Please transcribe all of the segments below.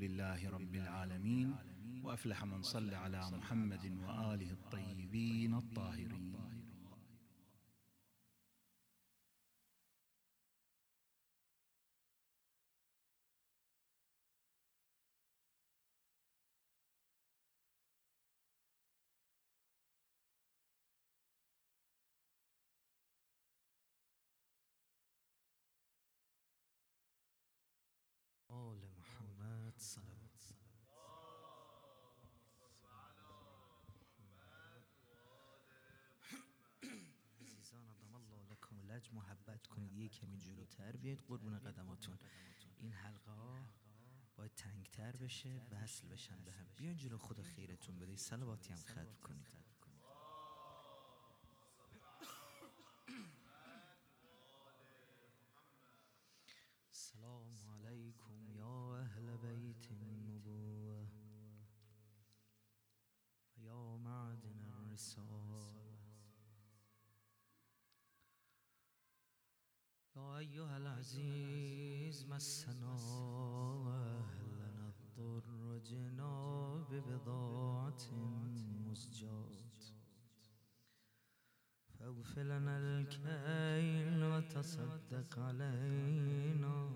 لله رب العالمين وأفلح من صلى على محمد وآله الطيبين الطاهرين. صلوات عزیزان ادام الله لکم لج محبت کنید. یه کمی جلوتر بیاید قربون قدماتون. این حلقه ها باید تنگتر بشه وصل بشن به هم. بیاین جلو خدا خیرتون بده سلواتی هم ختم کنید. العزيز مسنا أهلنا الضر جنا ببضاعة مزجات فاغفر لنا الكيل وتصدق علينا.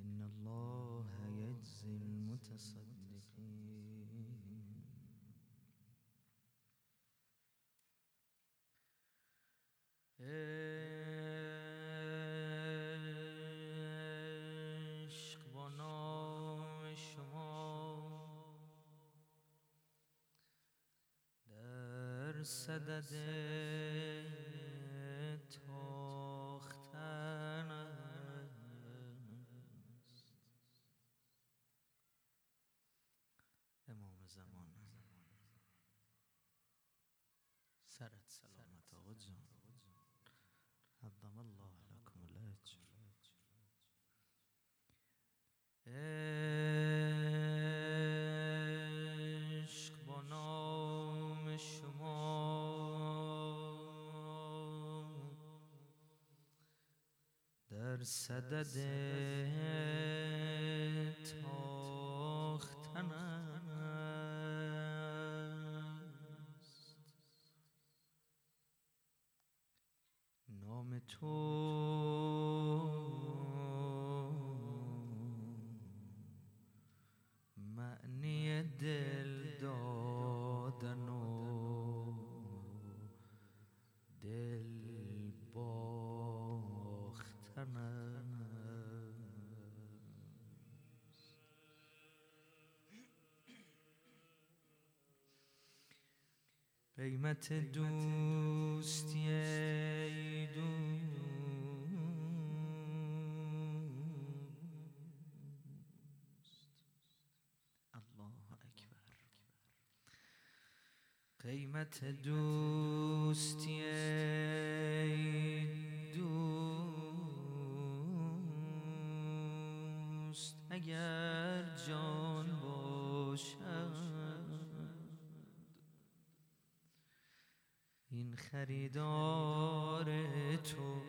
إن الله يجزي المتصدقين صدد صدد تاختن قیمت دوستی ای دوست. الله اکبر قیمت دوستی ای دوست. اگر جان خریدار تو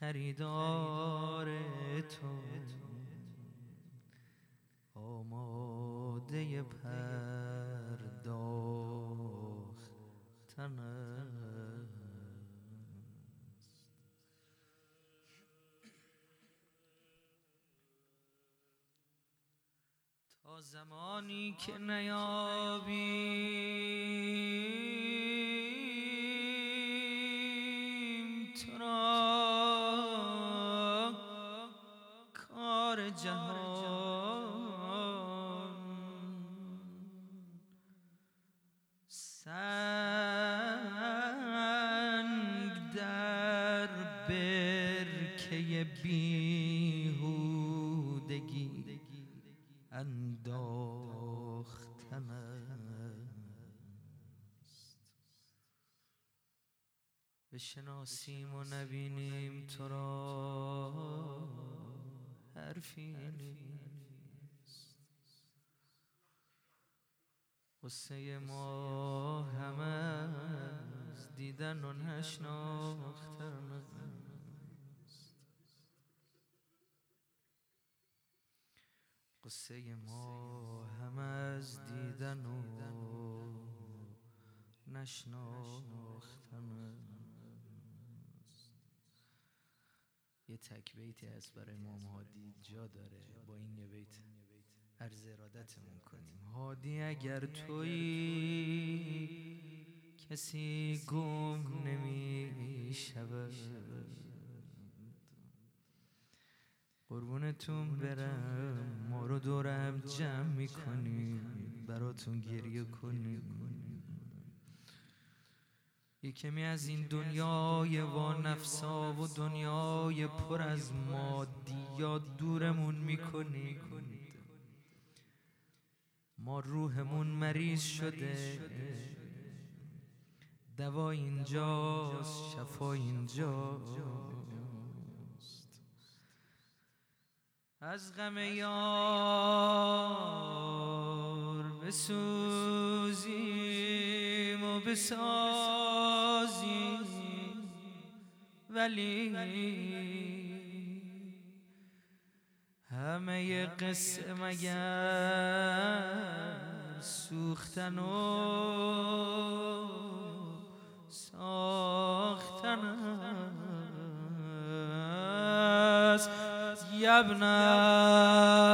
خریدار تو. آماده پرداختن است. تا زمانی که نیابیم برکه بیهودگی انداختن است. بشناسیم و نبینیم تو را حرفی نیست. قصه ما همه دیدن و نشناختن قصه ما هم از دیدن و نشناختن. یه تک بیتی از برای امام هادی جا داره. با این یه بیت عرض ارادتمون کنیم. هادی اگر تویی کسی گم نمی شود. قربونتون برم. ما رو دورم جمع می‌کنیم. براتون گریه کنیم. یه کمی از این دنیای و نفسا و دنیای پر از مادیات دورمون می‌کنیم ما روحمون مریض شده. دوا اینجاست شفا اینجاست. از غم یار بسوزیم و بسازیم ولی همه قصه مگر سوختن و ساختن. یبنم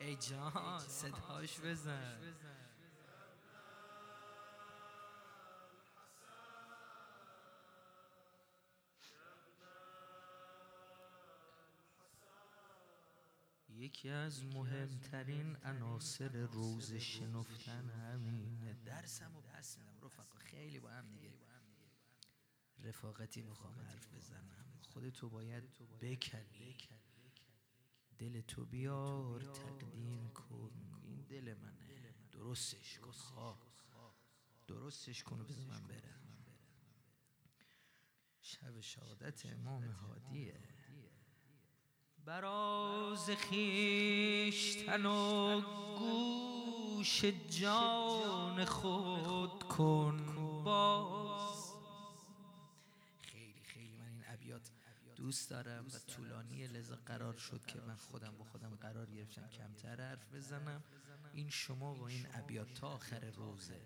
ای جان صداش بزن. یکی از مهمترین عناصر روز شنفتن همینه. درسم و پس رفقا خیلی با هم دیگه رفاقتی می‌خوام حرف بزنم. خودتو باید بکنی. دل تو بیار تقدیم کن. این دل منه. درستش کن خواه درستش کن و بذار من برم. شب شهادت امام هادیه براز خیشتن و گوش جان خود کن باز. خیلی خیلی من این ابیات دوست دارم و طولانی لذا قرار شد که من خودم با خودم قرار گرفتم کمتر حرف بزنم. این شما با این ابیات تا آخر روزه.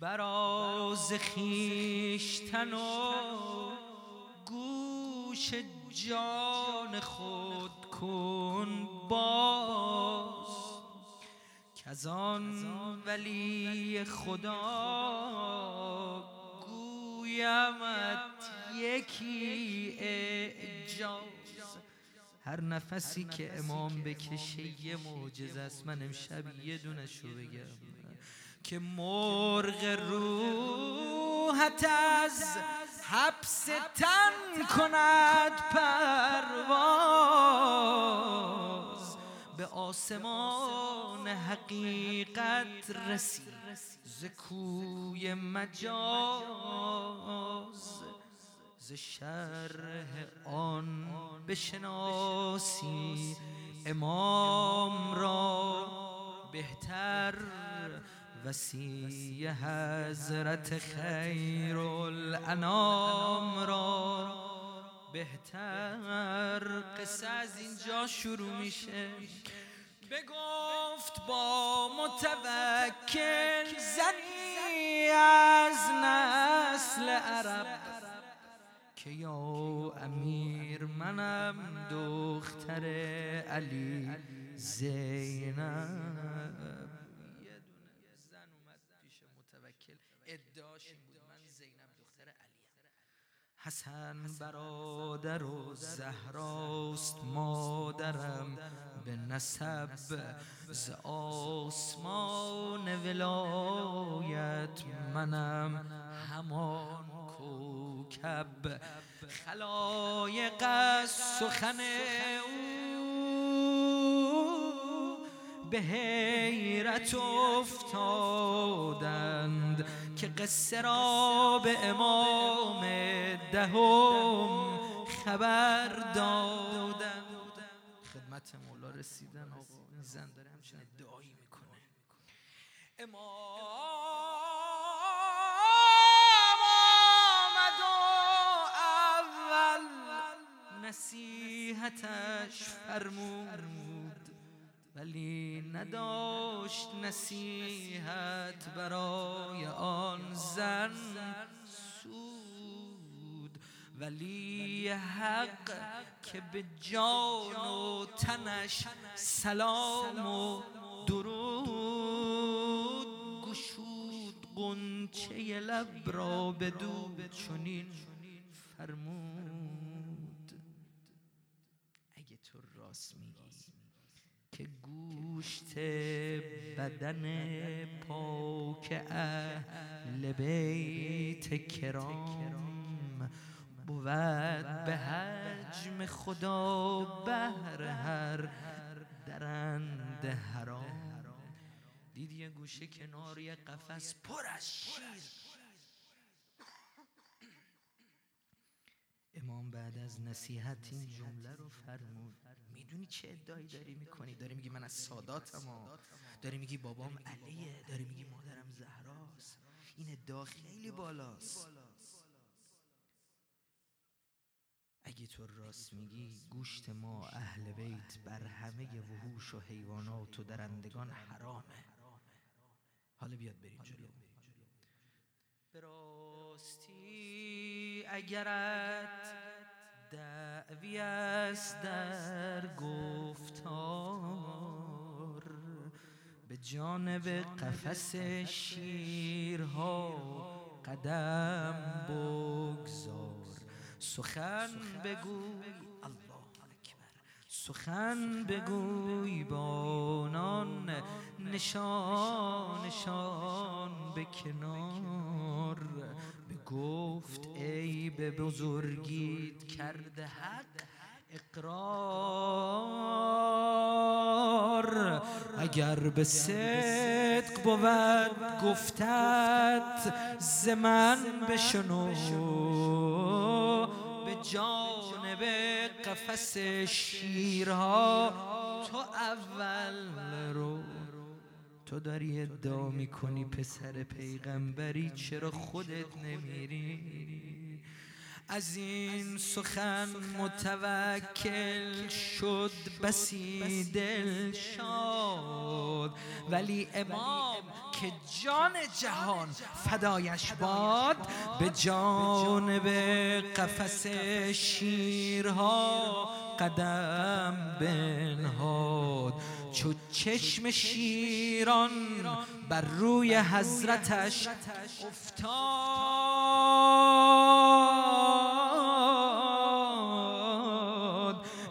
براز خیشتن و گوش جان خود کن باز کزان ولی خدا گویمت یکی اعجاز. هر نفسی که امام بکشه یه معجزه است. من امشب یه دونشو بگم. که مرغ روحت از حبس تن کند پرواز. به آسمان حقیقت رسی. ز کوی مجاز. ز شرح آن بشناسی امام را بهتر وسیع حضرت خیر الانام را بهتر قصه از اینجا شروع میشه. بگفت با متوکل زنی از نسل عرب که یا امیر منم دختر علی زینب ادعاش این بود من زینب دختر علی حسن برادر و زهراست مادرم. به نسب ز آسمان ولایت منم. همان کوکب خلایق سخن به حیرت افتادند که قصه را به امام دهم خبر دادند. خدمت مولا رسیدن آقا این زن داره همچنین دعایی می‌کنه. امام اول نصیحتش فرمود. ولی نداشت نصیحت برای آن زن سود. ولی حق که به جان و تنش سلام و درود گشود. قنچه لب را بدود چنین فرمود. اگه تو راست میگی. که گوشت بدن پاک اهل بیت کرام بود. به حجم خدا بهر هر درند حرام. دیدی یه گوشه کنار یه قفس پر از شیر. امام بعد از نصیحت این جمله رو فرمود. می‌دونی چه ادعایی داری می‌کنی؟ داری میگی من از ساداتم داری میگی بابام علیه داری میگی مادرم زهراست. این ادعا خیلی بالاست. اگه تو راست میگی گوشت ما اهل بیت بر همه وحوش و حیوانات و درندگان حرامه. حالا بیاد بریم جلو. راستی اگرت دعوی است در گفتار. به جانب قفس شیرها قدم بگذار. سخن بگوی الله اکبر. سخن بگوی بانان نشان نشان به کنار. گفت ای به بزرگیت کرده حق اقرار. اگر به صدق بود گفتت ز بشنو. به جانب قفس شیرها تو اول رو تو داری ادعا می‌کنی پسر پیغمبری چرا خودت نمیری؟ از این سخن متوکل شد بسی دل شاد. ولی امام که جان جهان فدایش باد به جانب قفس شیرها قدم بنهاد. چو چشم شیران بر روی حضرتش افتاد.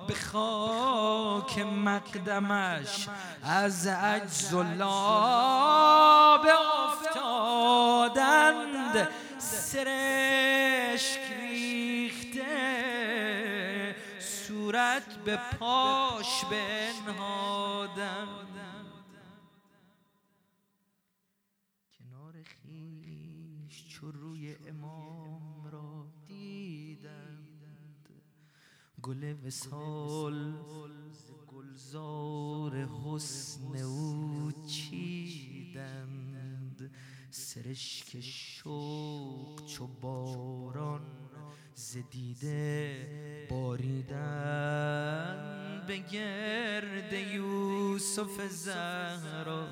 به خاک مقدمش از عجز و افتادند. سرشک صورت به پاش بنهادم. کنار خیش چو روی امام را دیدند گل وسال گلزار حسن او چیدند. سرشک شوق چو باران زدیده باریدن به گرد یوسف زهرا.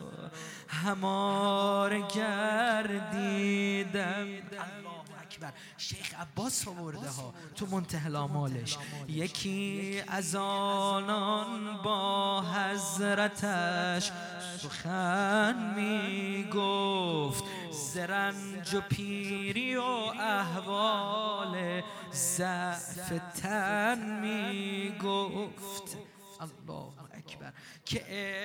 همار اکبر. شیخ عباس آورده ها. تو منتهل آمالش. یکی از آنان با حضرتش سخن می گفت زرنج و پیری و احوال ضعف تن می گفت الله اکبر. که ای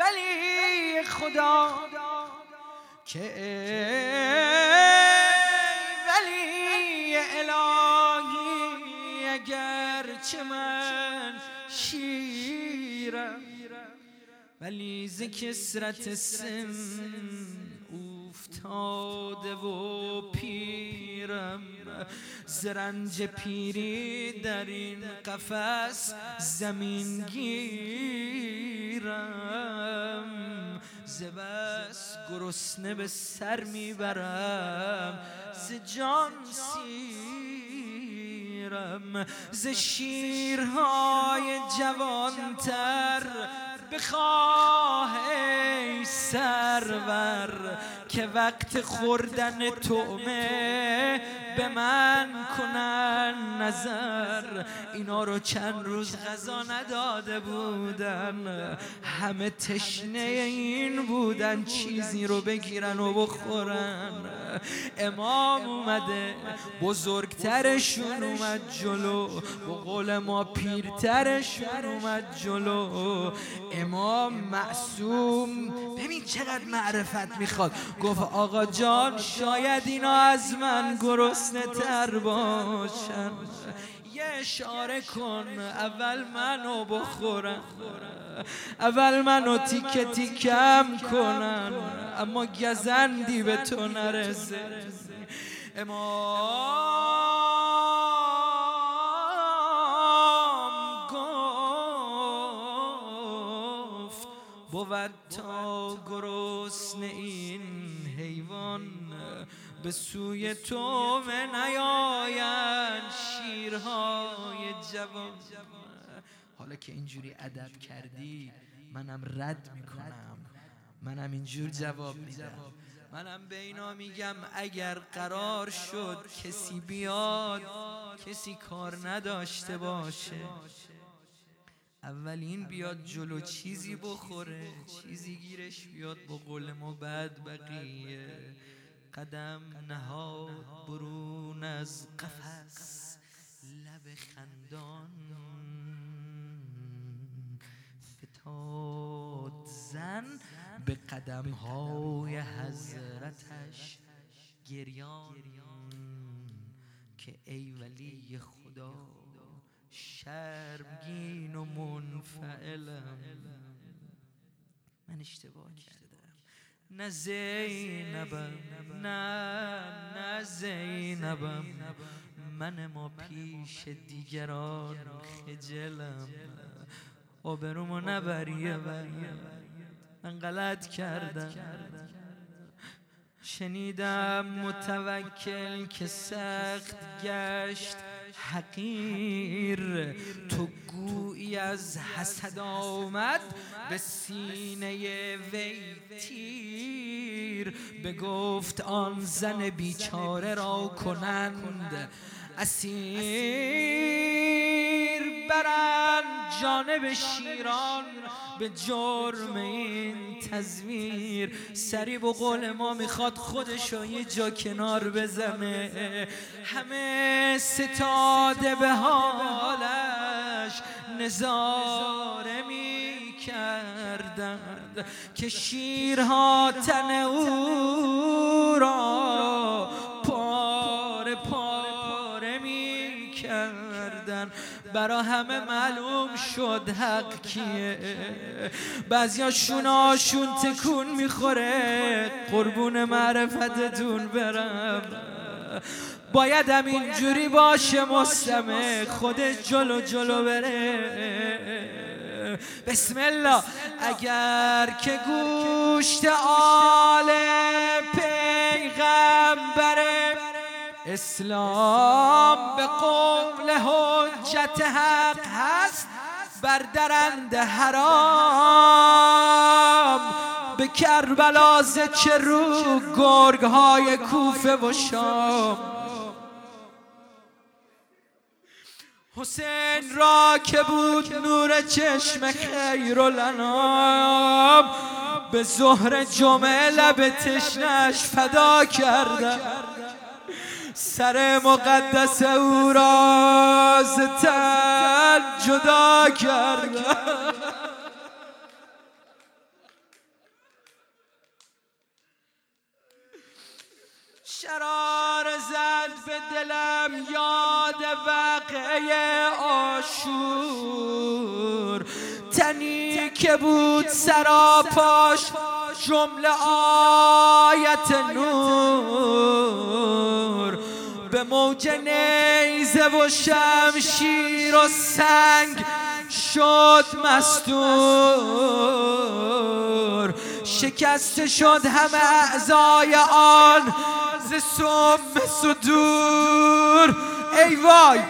ولی خدا که ولی الهی اگر چه من شیرم ولی ز کسرت سم افتاده و پیرم. زرنج پیری در این قفس زمین گیرم. زبس گرسنه به سر می‌برم. ز جان سیر میرم ز شیرهای جوانتر بخواه ای سرور که وقت خوردن تومه به من کنن نظر. اینا رو چند روز غذا نداده بودن. همه تشنه این بودن. چیزی رو بگیرن و بخورن. امام اومده بزرگترشون اومد جلو. با قول ما پیرترشون اومد جلو. امام معصوم. ببین چقدر معرفت می‌خواد. گفت آقا جان شاید اینا از من گرسنه تر باشن یه اشاره کن اول منو بخورن اول منو تیکه تیکم کنن اما گزندی به تو نرسه. امام به سوی تو نیاین شیرهای جوان. حالا که اینجوری ادب کردی منم رد می‌کنم. منم اینجور جواب میدم. منم به اینا میگم اگر قرار شد کسی بیاد کسی کار نداشته باشه. اولین بیاد جلو چیزی بخوره چیزی گیرش بیاد با قول ما بعد بقیه قدم نهاد برون از قفس لب خندان فتاد زن به قدم های حضرتش گریان که ای ولی خدا شرمگین و منفعلم. من اشتباه کردم. نه زینبم نه نه زینبم من ما پیش دیگران خجلم. آبرومو نبریه من غلط کردم. شنیدم متوکل که سخت گشت. حقیر. تو گویی از حسد آمد به سینه وی تیر بگفت آن زن بیچاره را کنند. اسیر. برند جانب شیران به جرم این تزویر. سری و قول ما می‌خواد خودشو یه جا کنار بزنه. همه ستاده به حالش نظاره می‌کردند که شیرها تن او را برا همه معلوم شد حق کیه. بعضیاشون آشون تکون می‌خوره. قربون معرفتتون برم. بایدم اینجوری باشه مستمه خودش جلو جلو بره. بسم الله. اگر که گوشت آل اسلام به قول حجت حق هست بر درند حرام. به کربلا چه رو گرگ های کوفه و شام. حسین را که بود نور چشم خیر الانام به ظهر جمعه لب تشنش فدا کردم سر مقدس او را تن جدا کرد شرار زد به دلم یاد وقعه آشور. تنی که بود سراپاش جمله آیت نور. موج نیزه و شمشیر و سنگ شد مستور. شکست شد همه اعضای آن ز سم صدور. ای وای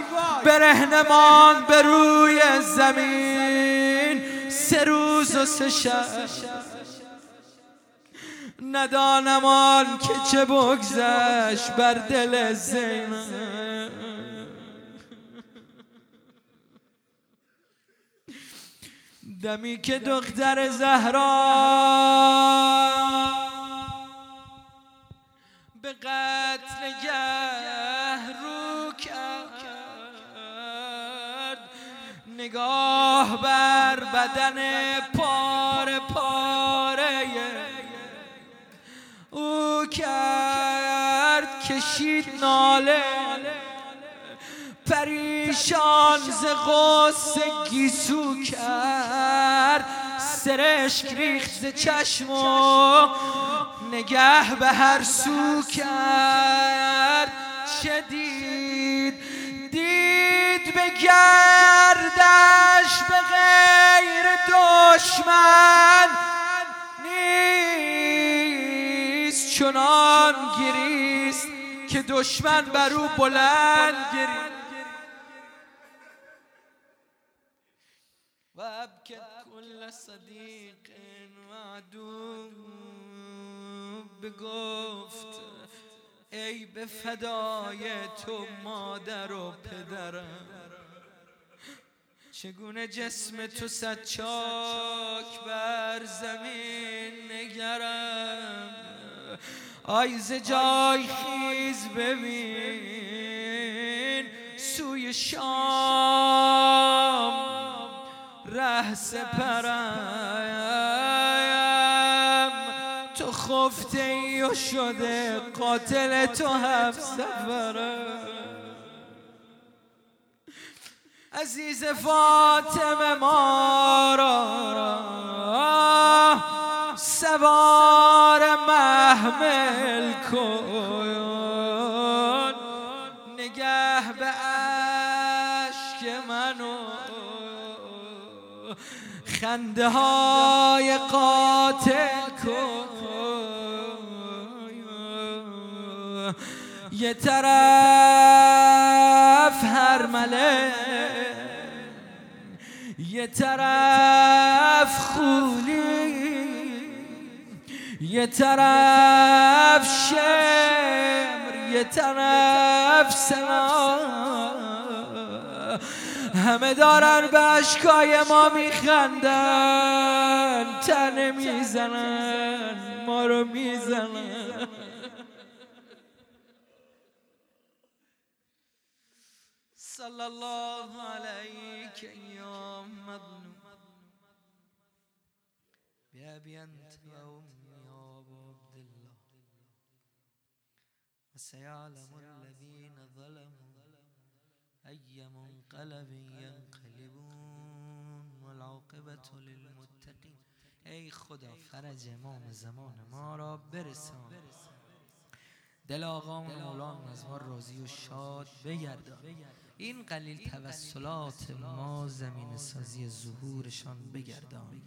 برهنمان به روی زمین. سه روز و سه شب. ندانم آن که چه بگذشت بر دل زینب دمی که دختر زهرا به قتل گه رو کرد نگاه بر بدن پاره او کرد کشید ناله. پریشان ز غصه گیسو کرد. سرشک ریخت ز چشم و نگه به هر سو کرد. چه دید؟ دید به گردش به غیر دشمن. چنان گریست که دشمن بر او بلند گریست. و ابکت کل صدیق معدوم بگفت ای به فدای تو مادر و پدرم چگونه جسم تو صد بر زمین نگرم؟ آیز جای خیز ببین سوی شام ره سپرم. تو خفته ای و شده قاتل تو هفت سفرم عزیز فاطمه ما را سوار محمل کن. نگه به عشق منو. خنده های قاتل کن. یه طرف هر مله یه طرف خولی یه طرف شمر یه طرف سنا. همه دارن به اشکای ما میخندن تنه می‌زنن ما رو می‌زنن. صلی الله علیک یا مظلوم. بأبي أنت وأمي وسيعلم الذين ظلموا أي منقلب ينقلبون والعاقبة للمتقين. ای خدا فرج امام زمان ما را برسان. دل آقا مولانا از ما راضی و شاد بگردان. این قلیل توسلات ما زمین سازی ظهورشان بگردان.